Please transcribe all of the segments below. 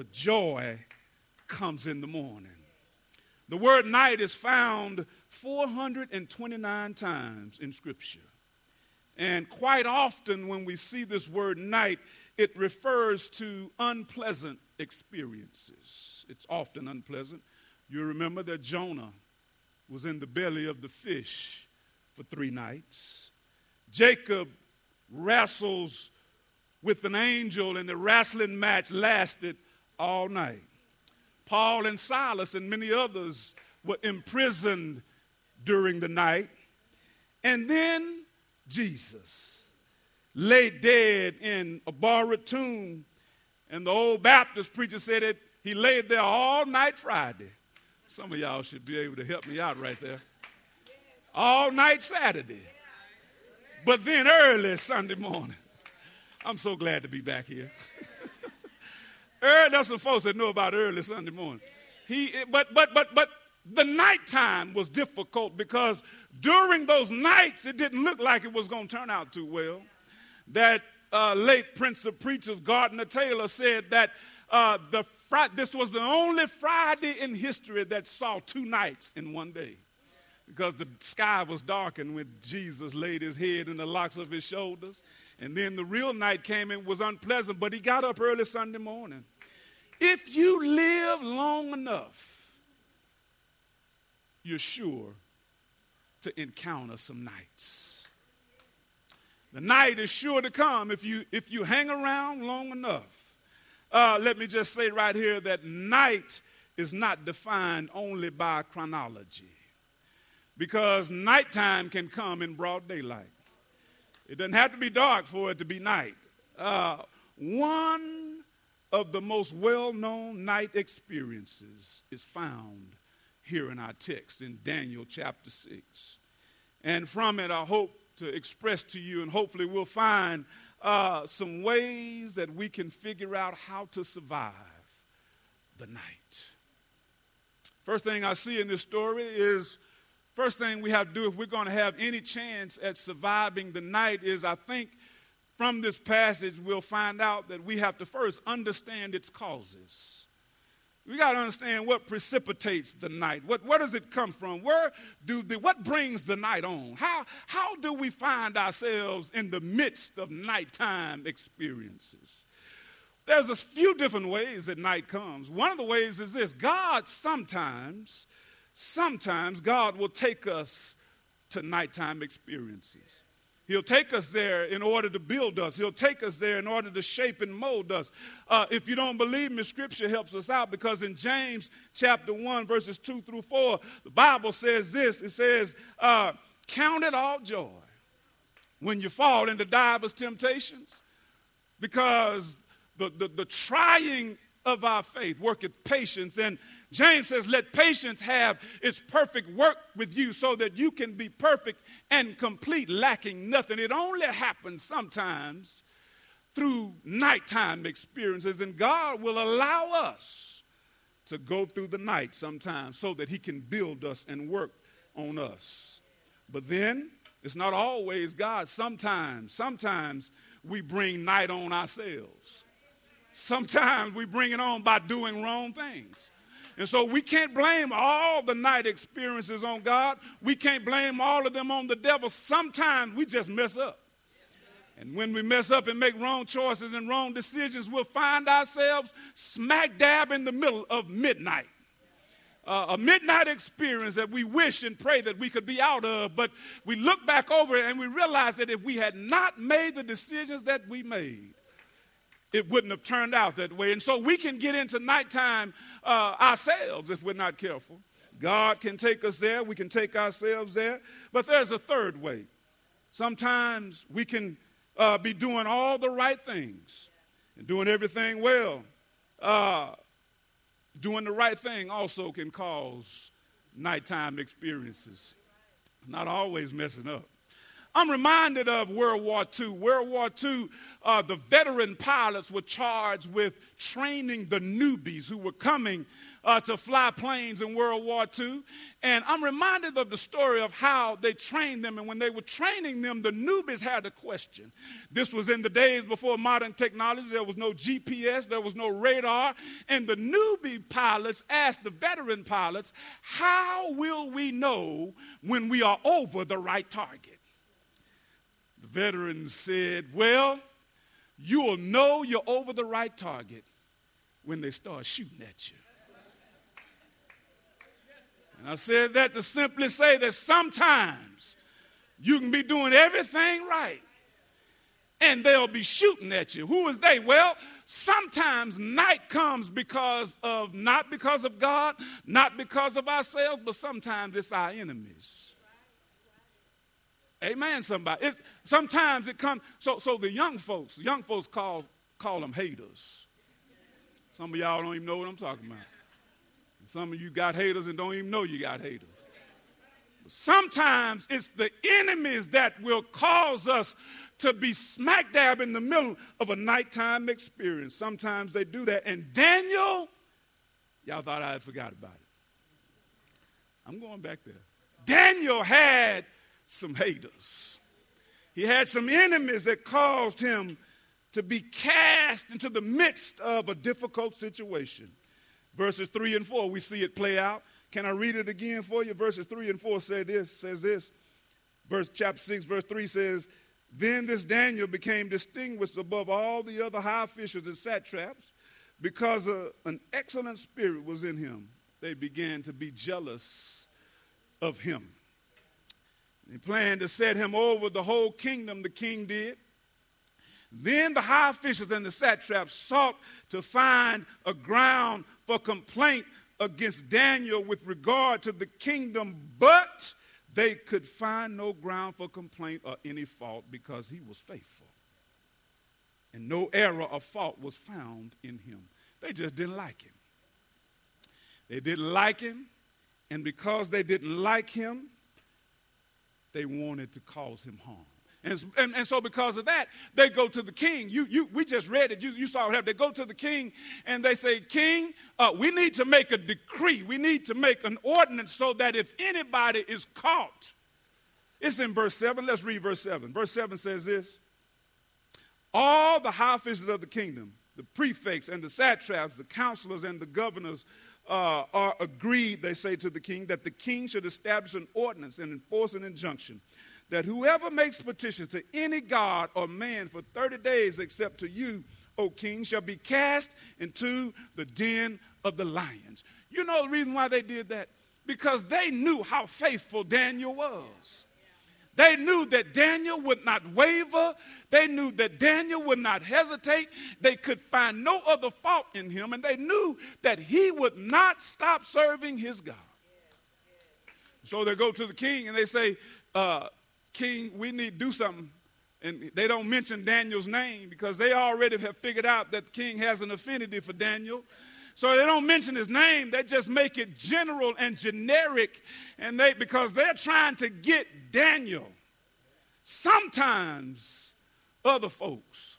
but joy comes in the morning. The word night is found 429 times in Scripture. And quite often, when we see this word night, it refers to unpleasant experiences. It's often unpleasant. You remember that Jonah was in the belly of the fish for three nights. Jacob wrestles with an angel, and the wrestling match lasted all night. Paul and Silas and many others were imprisoned during the night. And then Jesus lay dead in a borrowed tomb. And the old Baptist preacher said that he laid there all night Friday. Some of y'all should be able to help me out right there. All night Saturday. But then early Sunday morning. I'm so glad to be back here. Early, there's some folks that know about early Sunday morning. He, but, but, but, but the nighttime was difficult because during those nights it didn't look like it was going to turn out too well. That uh, late Prince of Preachers, Gardner Taylor, said that uh, the fr- this was the only Friday in history that saw two nights in one day because the sky was darkened when Jesus laid his head in the locks of his shoulders. And then the real night came and was unpleasant, but he got up early Sunday morning. If you live long enough, you're sure to encounter some nights. The night is sure to come if you, if you hang around long enough. Uh, let me just say right here that night is not defined only by chronology because nighttime can come in broad daylight. It doesn't have to be dark for it to be night. Uh, one of the most well known night experiences is found here in our text in Daniel chapter 6. And from it, I hope to express to you, and hopefully, we'll find uh, some ways that we can figure out how to survive the night. First thing I see in this story is first thing we have to do if we're going to have any chance at surviving the night is I think from this passage we'll find out that we have to first understand its causes. We got to understand what precipitates the night. What, where does it come from? Where do the, what brings the night on? How, how do we find ourselves in the midst of nighttime experiences? There's a few different ways that night comes. One of the ways is this God sometimes, sometimes God will take us to nighttime experiences. He'll take us there in order to build us. He'll take us there in order to shape and mold us. Uh, if you don't believe me, Scripture helps us out because in James chapter 1, verses 2 through 4, the Bible says this it says, uh, Count it all joy when you fall into divers temptations because the, the, the trying of our faith worketh patience and James says, Let patience have its perfect work with you so that you can be perfect and complete, lacking nothing. It only happens sometimes through nighttime experiences, and God will allow us to go through the night sometimes so that He can build us and work on us. But then, it's not always God. Sometimes, sometimes we bring night on ourselves. Sometimes we bring it on by doing wrong things. And so we can't blame all the night experiences on God. We can't blame all of them on the devil. Sometimes we just mess up. And when we mess up and make wrong choices and wrong decisions, we'll find ourselves smack dab in the middle of midnight. Uh, a midnight experience that we wish and pray that we could be out of, but we look back over it and we realize that if we had not made the decisions that we made, it wouldn't have turned out that way. And so we can get into nighttime uh, ourselves if we're not careful. God can take us there, we can take ourselves there. But there's a third way. Sometimes we can uh, be doing all the right things and doing everything well. Uh, doing the right thing also can cause nighttime experiences, not always messing up. I'm reminded of World War II. World War II, uh, the veteran pilots were charged with training the newbies who were coming uh, to fly planes in World War II. And I'm reminded of the story of how they trained them. And when they were training them, the newbies had a question. This was in the days before modern technology. There was no GPS, there was no radar. And the newbie pilots asked the veteran pilots, How will we know when we are over the right target? The veterans said, Well, you'll know you're over the right target when they start shooting at you. And I said that to simply say that sometimes you can be doing everything right and they'll be shooting at you. Who is they? Well, sometimes night comes because of, not because of God, not because of ourselves, but sometimes it's our enemies. Amen, somebody. It's, sometimes it comes, so, so the young folks, young folks call, call them haters. Some of y'all don't even know what I'm talking about. Some of you got haters and don't even know you got haters. But sometimes it's the enemies that will cause us to be smack dab in the middle of a nighttime experience. Sometimes they do that. And Daniel, y'all thought I had forgot about it. I'm going back there. Daniel had some haters. He had some enemies that caused him to be cast into the midst of a difficult situation. Verses 3 and 4, we see it play out. Can I read it again for you? Verses 3 and 4 say this, says this. Verse chapter 6, verse 3 says, Then this Daniel became distinguished above all the other high officials and satraps because a, an excellent spirit was in him. They began to be jealous of him. They planned to set him over the whole kingdom, the king did. Then the high officials and the satraps sought to find a ground for complaint against Daniel with regard to the kingdom, but they could find no ground for complaint or any fault because he was faithful. And no error or fault was found in him. They just didn't like him. They didn't like him, and because they didn't like him, they wanted to cause him harm. And, and, and, so because of that, they go to the king. You, you, we just read it. You, you saw what happened. They go to the king and they say, King, uh, we need to make a decree. We need to make an ordinance so that if anybody is caught, it's in verse 7. Let's read verse 7. Verse 7 says this All the high officials of the kingdom, the prefects and the satraps, the counselors and the governors, uh, are agreed, they say to the king, that the king should establish an ordinance and enforce an injunction that whoever makes petition to any god or man for 30 days except to you, O king, shall be cast into the den of the lions. You know the reason why they did that? Because they knew how faithful Daniel was. They knew that Daniel would not waver. They knew that Daniel would not hesitate. They could find no other fault in him, and they knew that he would not stop serving his God. So they go to the king and they say, uh, King, we need to do something. And they don't mention Daniel's name because they already have figured out that the king has an affinity for Daniel. So they don't mention his name, they just make it general and generic. And they because they're trying to get Daniel. Sometimes other folks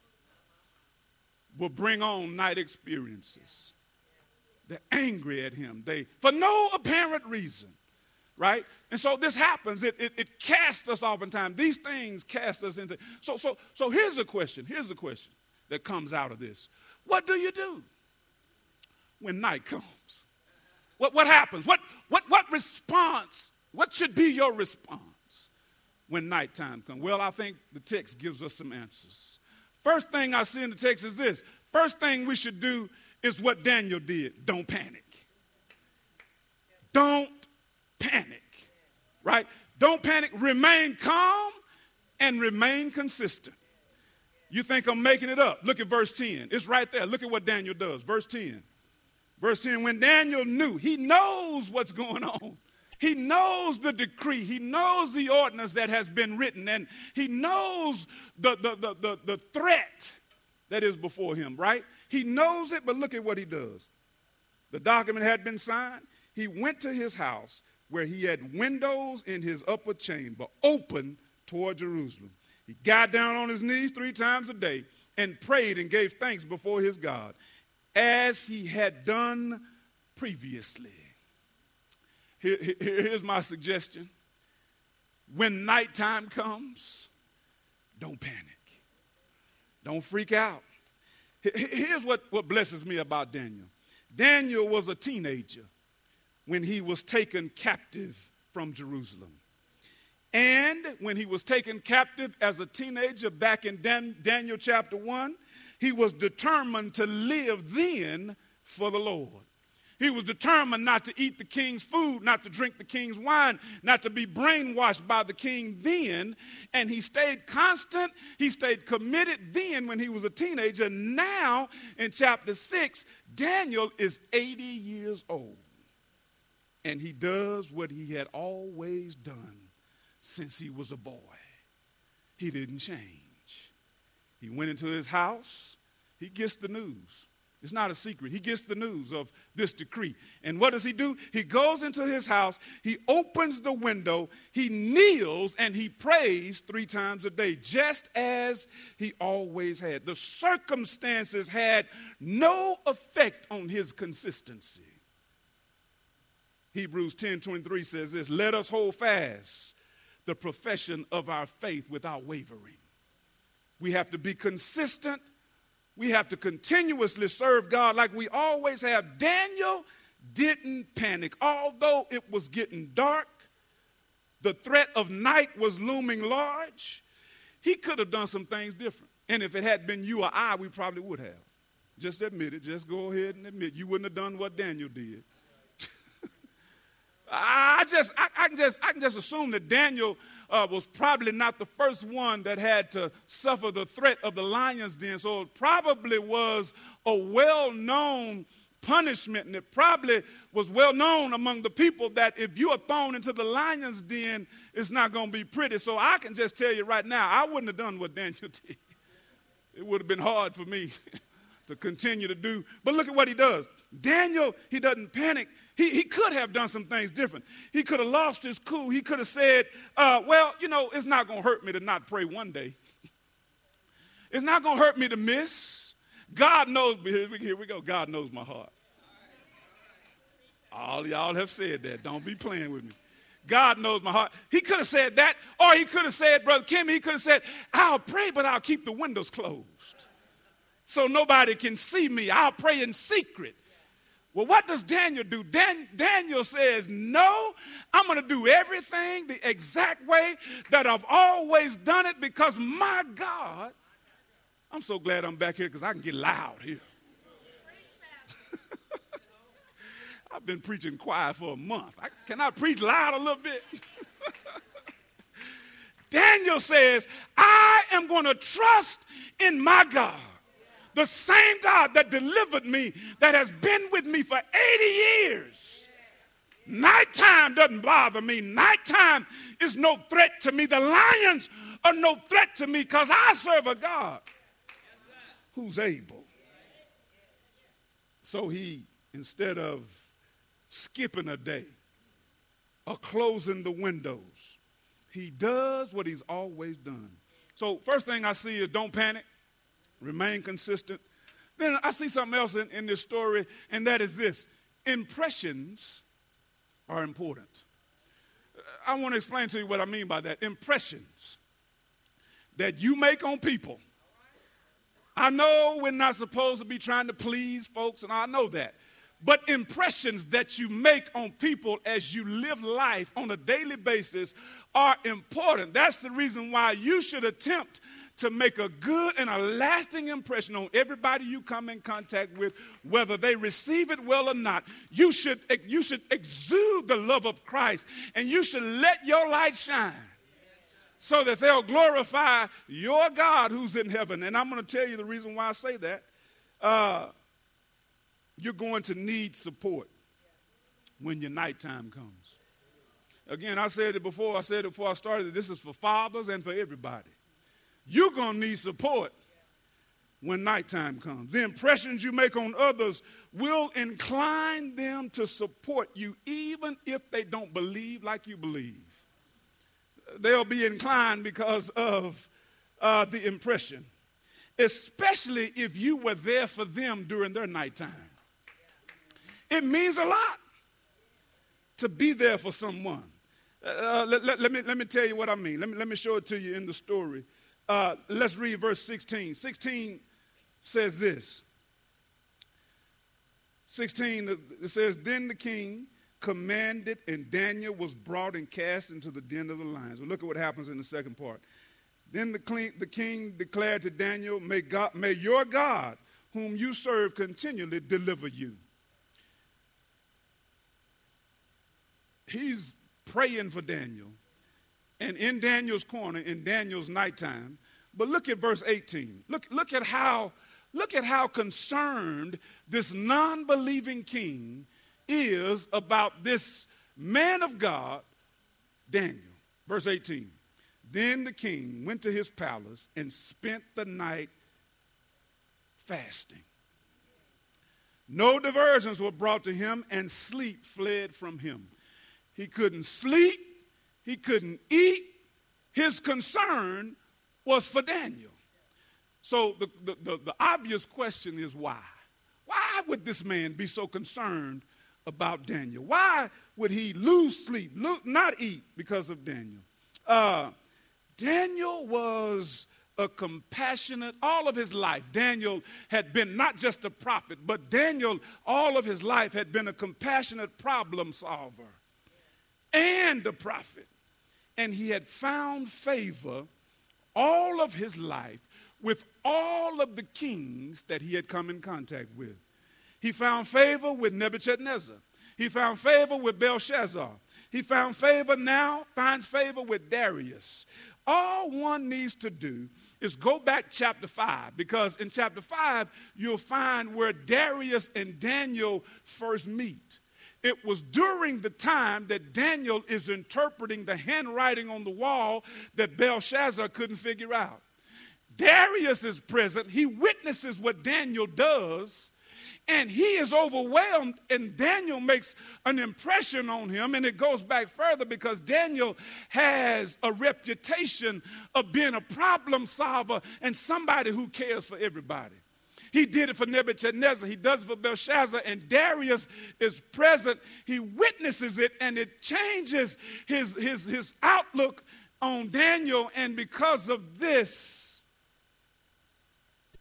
will bring on night experiences. They're angry at him. They for no apparent reason right? And so this happens. It, it, it casts us oftentimes. These things cast us into. So, so, so here's a question. Here's a question that comes out of this. What do you do when night comes? What, what happens? What, what, what response? What should be your response when nighttime comes? Well, I think the text gives us some answers. First thing I see in the text is this. First thing we should do is what Daniel did. Don't panic. Don't panic, right? Don't panic. Remain calm and remain consistent. You think I'm making it up? Look at verse 10. It's right there. Look at what Daniel does. Verse 10. Verse 10 when Daniel knew, he knows what's going on. He knows the decree. He knows the ordinance that has been written. And he knows the, the, the, the, the threat that is before him, right? He knows it, but look at what he does. The document had been signed. He went to his house where he had windows in his upper chamber open toward Jerusalem. He got down on his knees three times a day and prayed and gave thanks before his God, as he had done previously. Here, here, here's my suggestion when nighttime comes, don't panic, don't freak out. Here's what, what blesses me about Daniel Daniel was a teenager when he was taken captive from Jerusalem. And when he was taken captive as a teenager back in Dan- Daniel chapter 1, he was determined to live then for the Lord. He was determined not to eat the king's food, not to drink the king's wine, not to be brainwashed by the king then. And he stayed constant. He stayed committed then when he was a teenager. Now, in chapter 6, Daniel is 80 years old. And he does what he had always done since he was a boy. He didn't change. He went into his house, he gets the news. It's not a secret. He gets the news of this decree. And what does he do? He goes into his house, he opens the window, he kneels, and he prays three times a day, just as he always had. The circumstances had no effect on his consistency. Hebrews 10 23 says this Let us hold fast the profession of our faith without wavering. We have to be consistent. We have to continuously serve God like we always have. Daniel didn't panic. Although it was getting dark, the threat of night was looming large, he could have done some things different. And if it had been you or I, we probably would have. Just admit it. Just go ahead and admit you wouldn't have done what Daniel did. I just, I, I, can just, I can just assume that Daniel uh, was probably not the first one that had to suffer the threat of the lion's den. So it probably was a well-known punishment, and it probably was well known among the people that if you are thrown into the lion's den, it's not going to be pretty. So I can just tell you right now, I wouldn't have done what Daniel did. It would have been hard for me to continue to do. But look at what he does. Daniel, he doesn't panic. He, he could have done some things different. He could have lost his cool. He could have said, uh, Well, you know, it's not going to hurt me to not pray one day. it's not going to hurt me to miss. God knows, here here we go. God knows my heart. All y'all have said that. Don't be playing with me. God knows my heart. He could have said that, or he could have said, Brother Kim, he could have said, I'll pray, but I'll keep the windows closed so nobody can see me. I'll pray in secret. Well, what does Daniel do? Dan, Daniel says, No, I'm going to do everything the exact way that I've always done it because my God, I'm so glad I'm back here because I can get loud here. I've been preaching quiet for a month. I, can I preach loud a little bit? Daniel says, I am going to trust in my God the same God that delivered me, that has been with me for 80 years. Nighttime doesn't bother me. Nighttime is no threat to me. The lions are no threat to me because I serve a God who's able. So he, instead of skipping a day or closing the windows, he does what he's always done. So, first thing I see is don't panic remain consistent. Then I see something else in, in this story, and that is this impressions are important. I want to explain to you what I mean by that. Impressions that you make on people. I know we're not supposed to be trying to please folks, and I know that. But impressions that you make on people as you live life on a daily basis are important. That's the reason why you should attempt to make a good and a lasting impression on everybody you come in contact with, whether they receive it well or not. You should, you should exude the love of Christ and you should let your light shine so that they'll glorify your God who's in heaven. And I'm going to tell you the reason why I say that. Uh, you're going to need support when your nighttime comes. Again, I said it before. I said it before I started. This is for fathers and for everybody you're going to need support when nighttime comes. The impressions you make on others will incline them to support you even if they don't believe like you believe. they'll be inclined because of uh, the impression, especially if you were there for them during their nighttime. It means a lot to be there for someone. Uh, let, let, let, me, let me tell you what I mean. Let me, let me show it to you in the story. Uh, let's read verse 16. 16 says this 16, it says, Then the king commanded, and Daniel was brought and cast into the den of the lions. Well, look at what happens in the second part. Then the king, the king declared to Daniel, may, God, may your God, whom you serve continually, deliver you. He's praying for Daniel. And in Daniel's corner, in Daniel's nighttime, but look at verse 18. Look, look at how look at how concerned this non-believing king is about this man of God, Daniel. Verse 18. Then the king went to his palace and spent the night fasting. No diversions were brought to him, and sleep fled from him. He couldn't sleep, he couldn't eat. His concern was for Daniel. So the, the, the, the obvious question is why? Why would this man be so concerned about Daniel? Why would he lose sleep, not eat because of Daniel? Uh, Daniel was a compassionate, all of his life, Daniel had been not just a prophet, but Daniel, all of his life, had been a compassionate problem solver and a prophet. And he had found favor all of his life with all of the kings that he had come in contact with. He found favor with Nebuchadnezzar. He found favor with Belshazzar. He found favor now, finds favor with Darius. All one needs to do is go back chapter 5 because in chapter 5 you'll find where Darius and Daniel first meet. It was during the time that Daniel is interpreting the handwriting on the wall that Belshazzar couldn't figure out. Darius is present. He witnesses what Daniel does, and he is overwhelmed. And Daniel makes an impression on him, and it goes back further because Daniel has a reputation of being a problem solver and somebody who cares for everybody. He did it for Nebuchadnezzar. He does it for Belshazzar. And Darius is present. He witnesses it and it changes his, his, his outlook on Daniel. And because of this,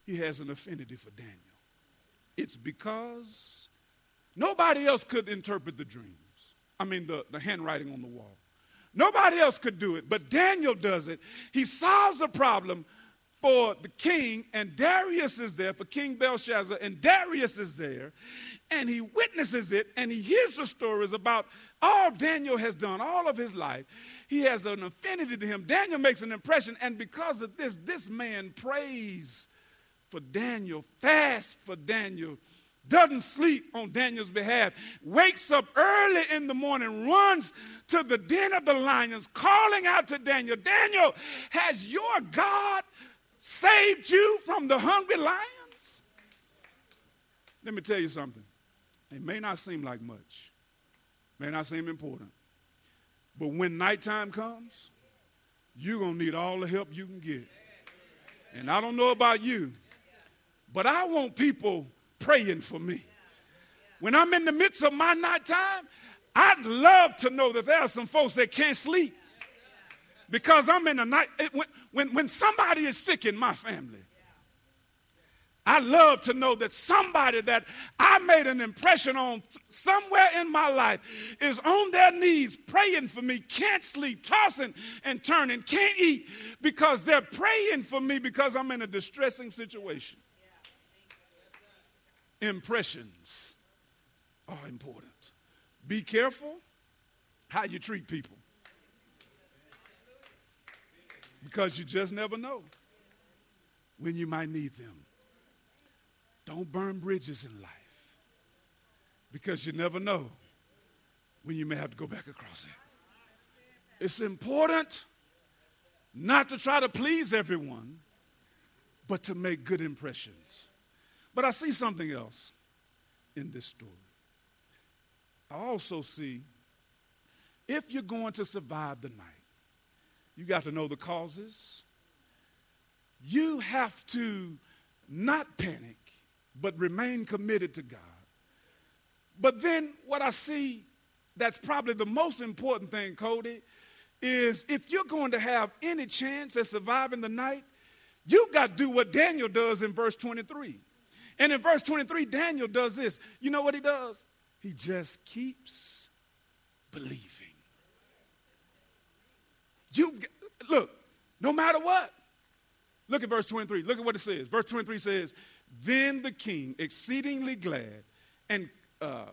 he has an affinity for Daniel. It's because nobody else could interpret the dreams. I mean, the, the handwriting on the wall. Nobody else could do it, but Daniel does it. He solves the problem for the king, and Darius is there for King Belshazzar, and Darius is there, and he witnesses it, and he hears the stories about all Daniel has done all of his life. He has an affinity to him. Daniel makes an impression, and because of this, this man prays for Daniel, fasts for Daniel, doesn't sleep on Daniel's behalf, wakes up early in the morning, runs to the den of the lions, calling out to Daniel, Daniel, has your God saved you from the hungry lions? Let me tell you something. It may not seem like much, may not seem important, but when nighttime comes, you're going to need all the help you can get. And I don't know about you, but I want people praying for me. When I'm in the midst of my nighttime, I'd love to know that there are some folks that can't sleep because I'm in the night. It, when, when somebody is sick in my family, I love to know that somebody that I made an impression on somewhere in my life is on their knees praying for me, can't sleep, tossing and turning, can't eat because they're praying for me because I'm in a distressing situation. Impressions are important. Be careful how you treat people because you just never know when you might need them. Don't burn bridges in life because you never know when you may have to go back across it. It's important not to try to please everyone, but to make good impressions. But I see something else in this story. I also see if you're going to survive the night, You got to know the causes. You have to not panic, but remain committed to God. But then what I see that's probably the most important thing, Cody, is if you're going to have any chance at surviving the night, you've got to do what Daniel does in verse 23. And in verse 23, Daniel does this. You know what he does? He just keeps believing. You look, no matter what. Look at verse 23. Look at what it says. Verse 23 says, Then the king, exceedingly glad, and uh,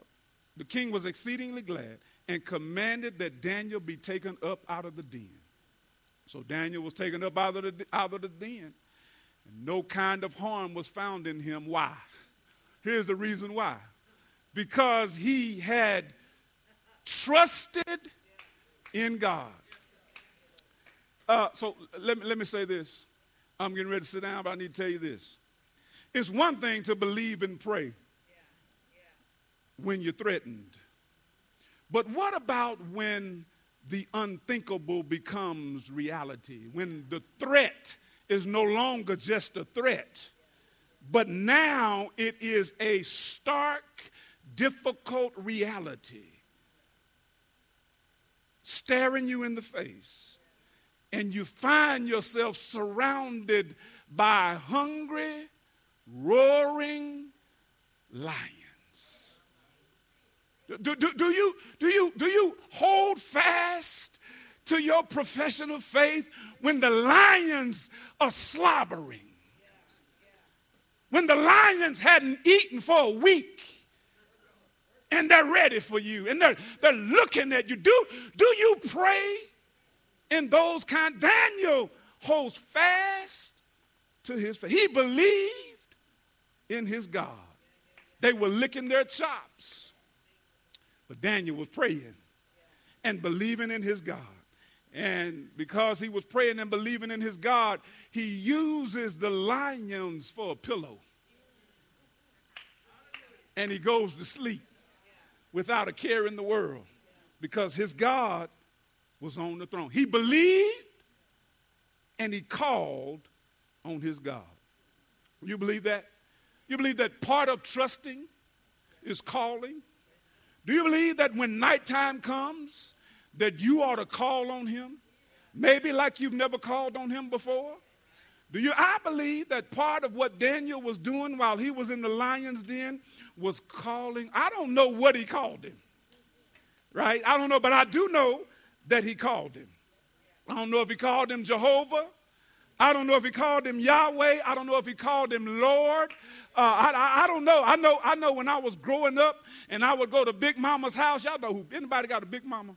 the king was exceedingly glad and commanded that Daniel be taken up out of the den. So Daniel was taken up out of the, out of the den. And no kind of harm was found in him. Why? Here's the reason why. Because he had trusted in God. Uh, so let me, let me say this. I'm getting ready to sit down, but I need to tell you this. It's one thing to believe and pray when you're threatened. But what about when the unthinkable becomes reality? When the threat is no longer just a threat, but now it is a stark, difficult reality staring you in the face, and you find yourself surrounded by hungry, roaring lions. Do, do, do, you, do, you, do you hold fast to your professional faith when the lions are slobbering? When the lions hadn't eaten for a week and they're ready for you and they're, they're looking at you. Do, do you pray in those kind? Daniel holds fast to his faith. He believed in his God. They were licking their chops but Daniel was praying and believing in his God. And because he was praying and believing in his God, he uses the lions for a pillow. And he goes to sleep without a care in the world because his God was on the throne. He believed and he called on his God. You believe that? You believe that part of trusting is calling? Do you believe that when nighttime comes, that you ought to call on him? Maybe like you've never called on him before? Do you? I believe that part of what Daniel was doing while he was in the lion's den was calling. I don't know what he called him, right? I don't know, but I do know that he called him. I don't know if he called him Jehovah. I don't know if he called him Yahweh. I don't know if he called him Lord. Uh, I, I, I, don't know. I know. I know when I was growing up and I would go to Big Mama's house. Y'all know who? Anybody got a Big Mama?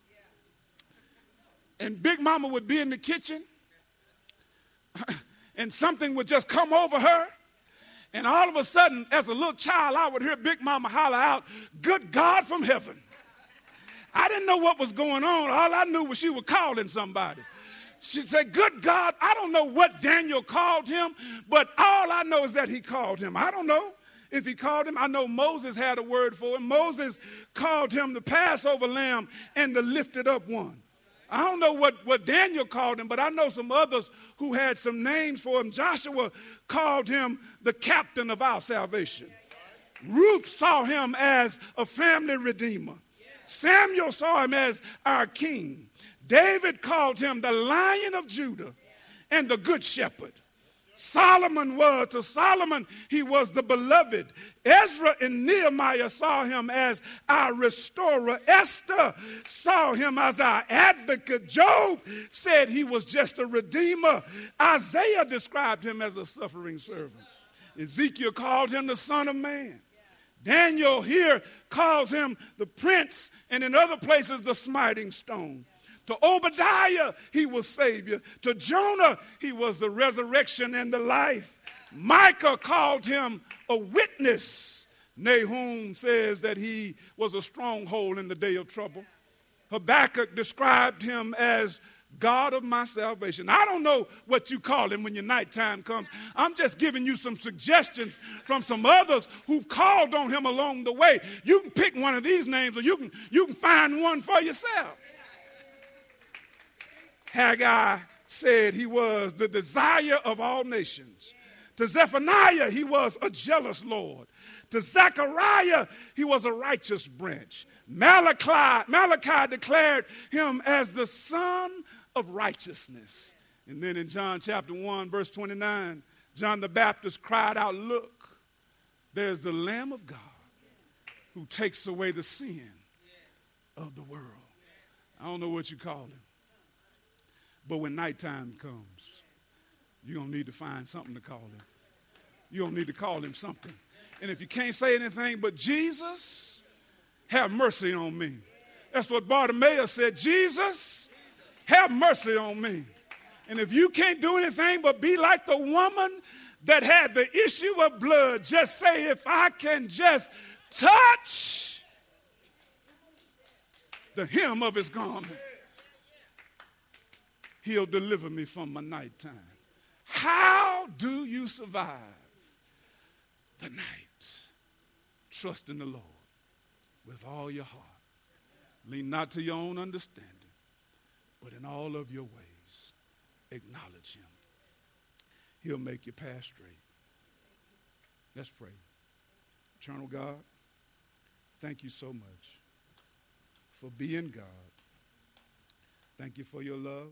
And Big Mama would be in the kitchen, and something would just come over her. And all of a sudden, as a little child, I would hear Big Mama holler out, Good God from heaven. I didn't know what was going on. All I knew was she was calling somebody. She said, Good God, I don't know what Daniel called him, but all I know is that he called him. I don't know if he called him. I know Moses had a word for him. Moses called him the Passover lamb and the lifted up one. I don't know what, what Daniel called him, but I know some others who had some names for him. Joshua called him the captain of our salvation. Ruth saw him as a family redeemer. Samuel saw him as our king. David called him the lion of Judah and the good shepherd. Solomon was, to Solomon, he was the beloved. Ezra and Nehemiah saw him as our restorer. Esther saw him as our advocate. Job said he was just a redeemer. Isaiah described him as a suffering servant. Ezekiel called him the Son of Man. Daniel here calls him the prince, and in other places, the smiting stone. To Obadiah, he was Savior. To Jonah, he was the resurrection and the life. Micah called him a witness. Nahum says that he was a stronghold in the day of trouble. Habakkuk described him as God of my salvation. I don't know what you call him when your nighttime comes. I'm just giving you some suggestions from some others who've called on him along the way. You can pick one of these names or you can, you can find one for yourself. Haggai said he was the desire of all nations. To Zephaniah, he was a jealous Lord. To Zechariah, he was a righteous branch. Malachi, Malachi declared him as the son of righteousness. And then in John chapter 1, verse 29, John the Baptist cried out, Look, there's the Lamb of God who takes away the sin of the world. I don't know what you call him. But when nighttime comes, you're going to need to find something to call him. You're going to need to call him something. And if you can't say anything but Jesus, have mercy on me. That's what Bartimaeus said Jesus, have mercy on me. And if you can't do anything but be like the woman that had the issue of blood, just say, if I can just touch the hem of his garment, he'll deliver me from my nighttime. How do you survive the night? Trust in the Lord with all your heart. Lean not to your own understanding, but in all of your ways, acknowledge him. He'll make your path straight. Let's pray. Eternal God, thank you so much for being God. Thank you for your love.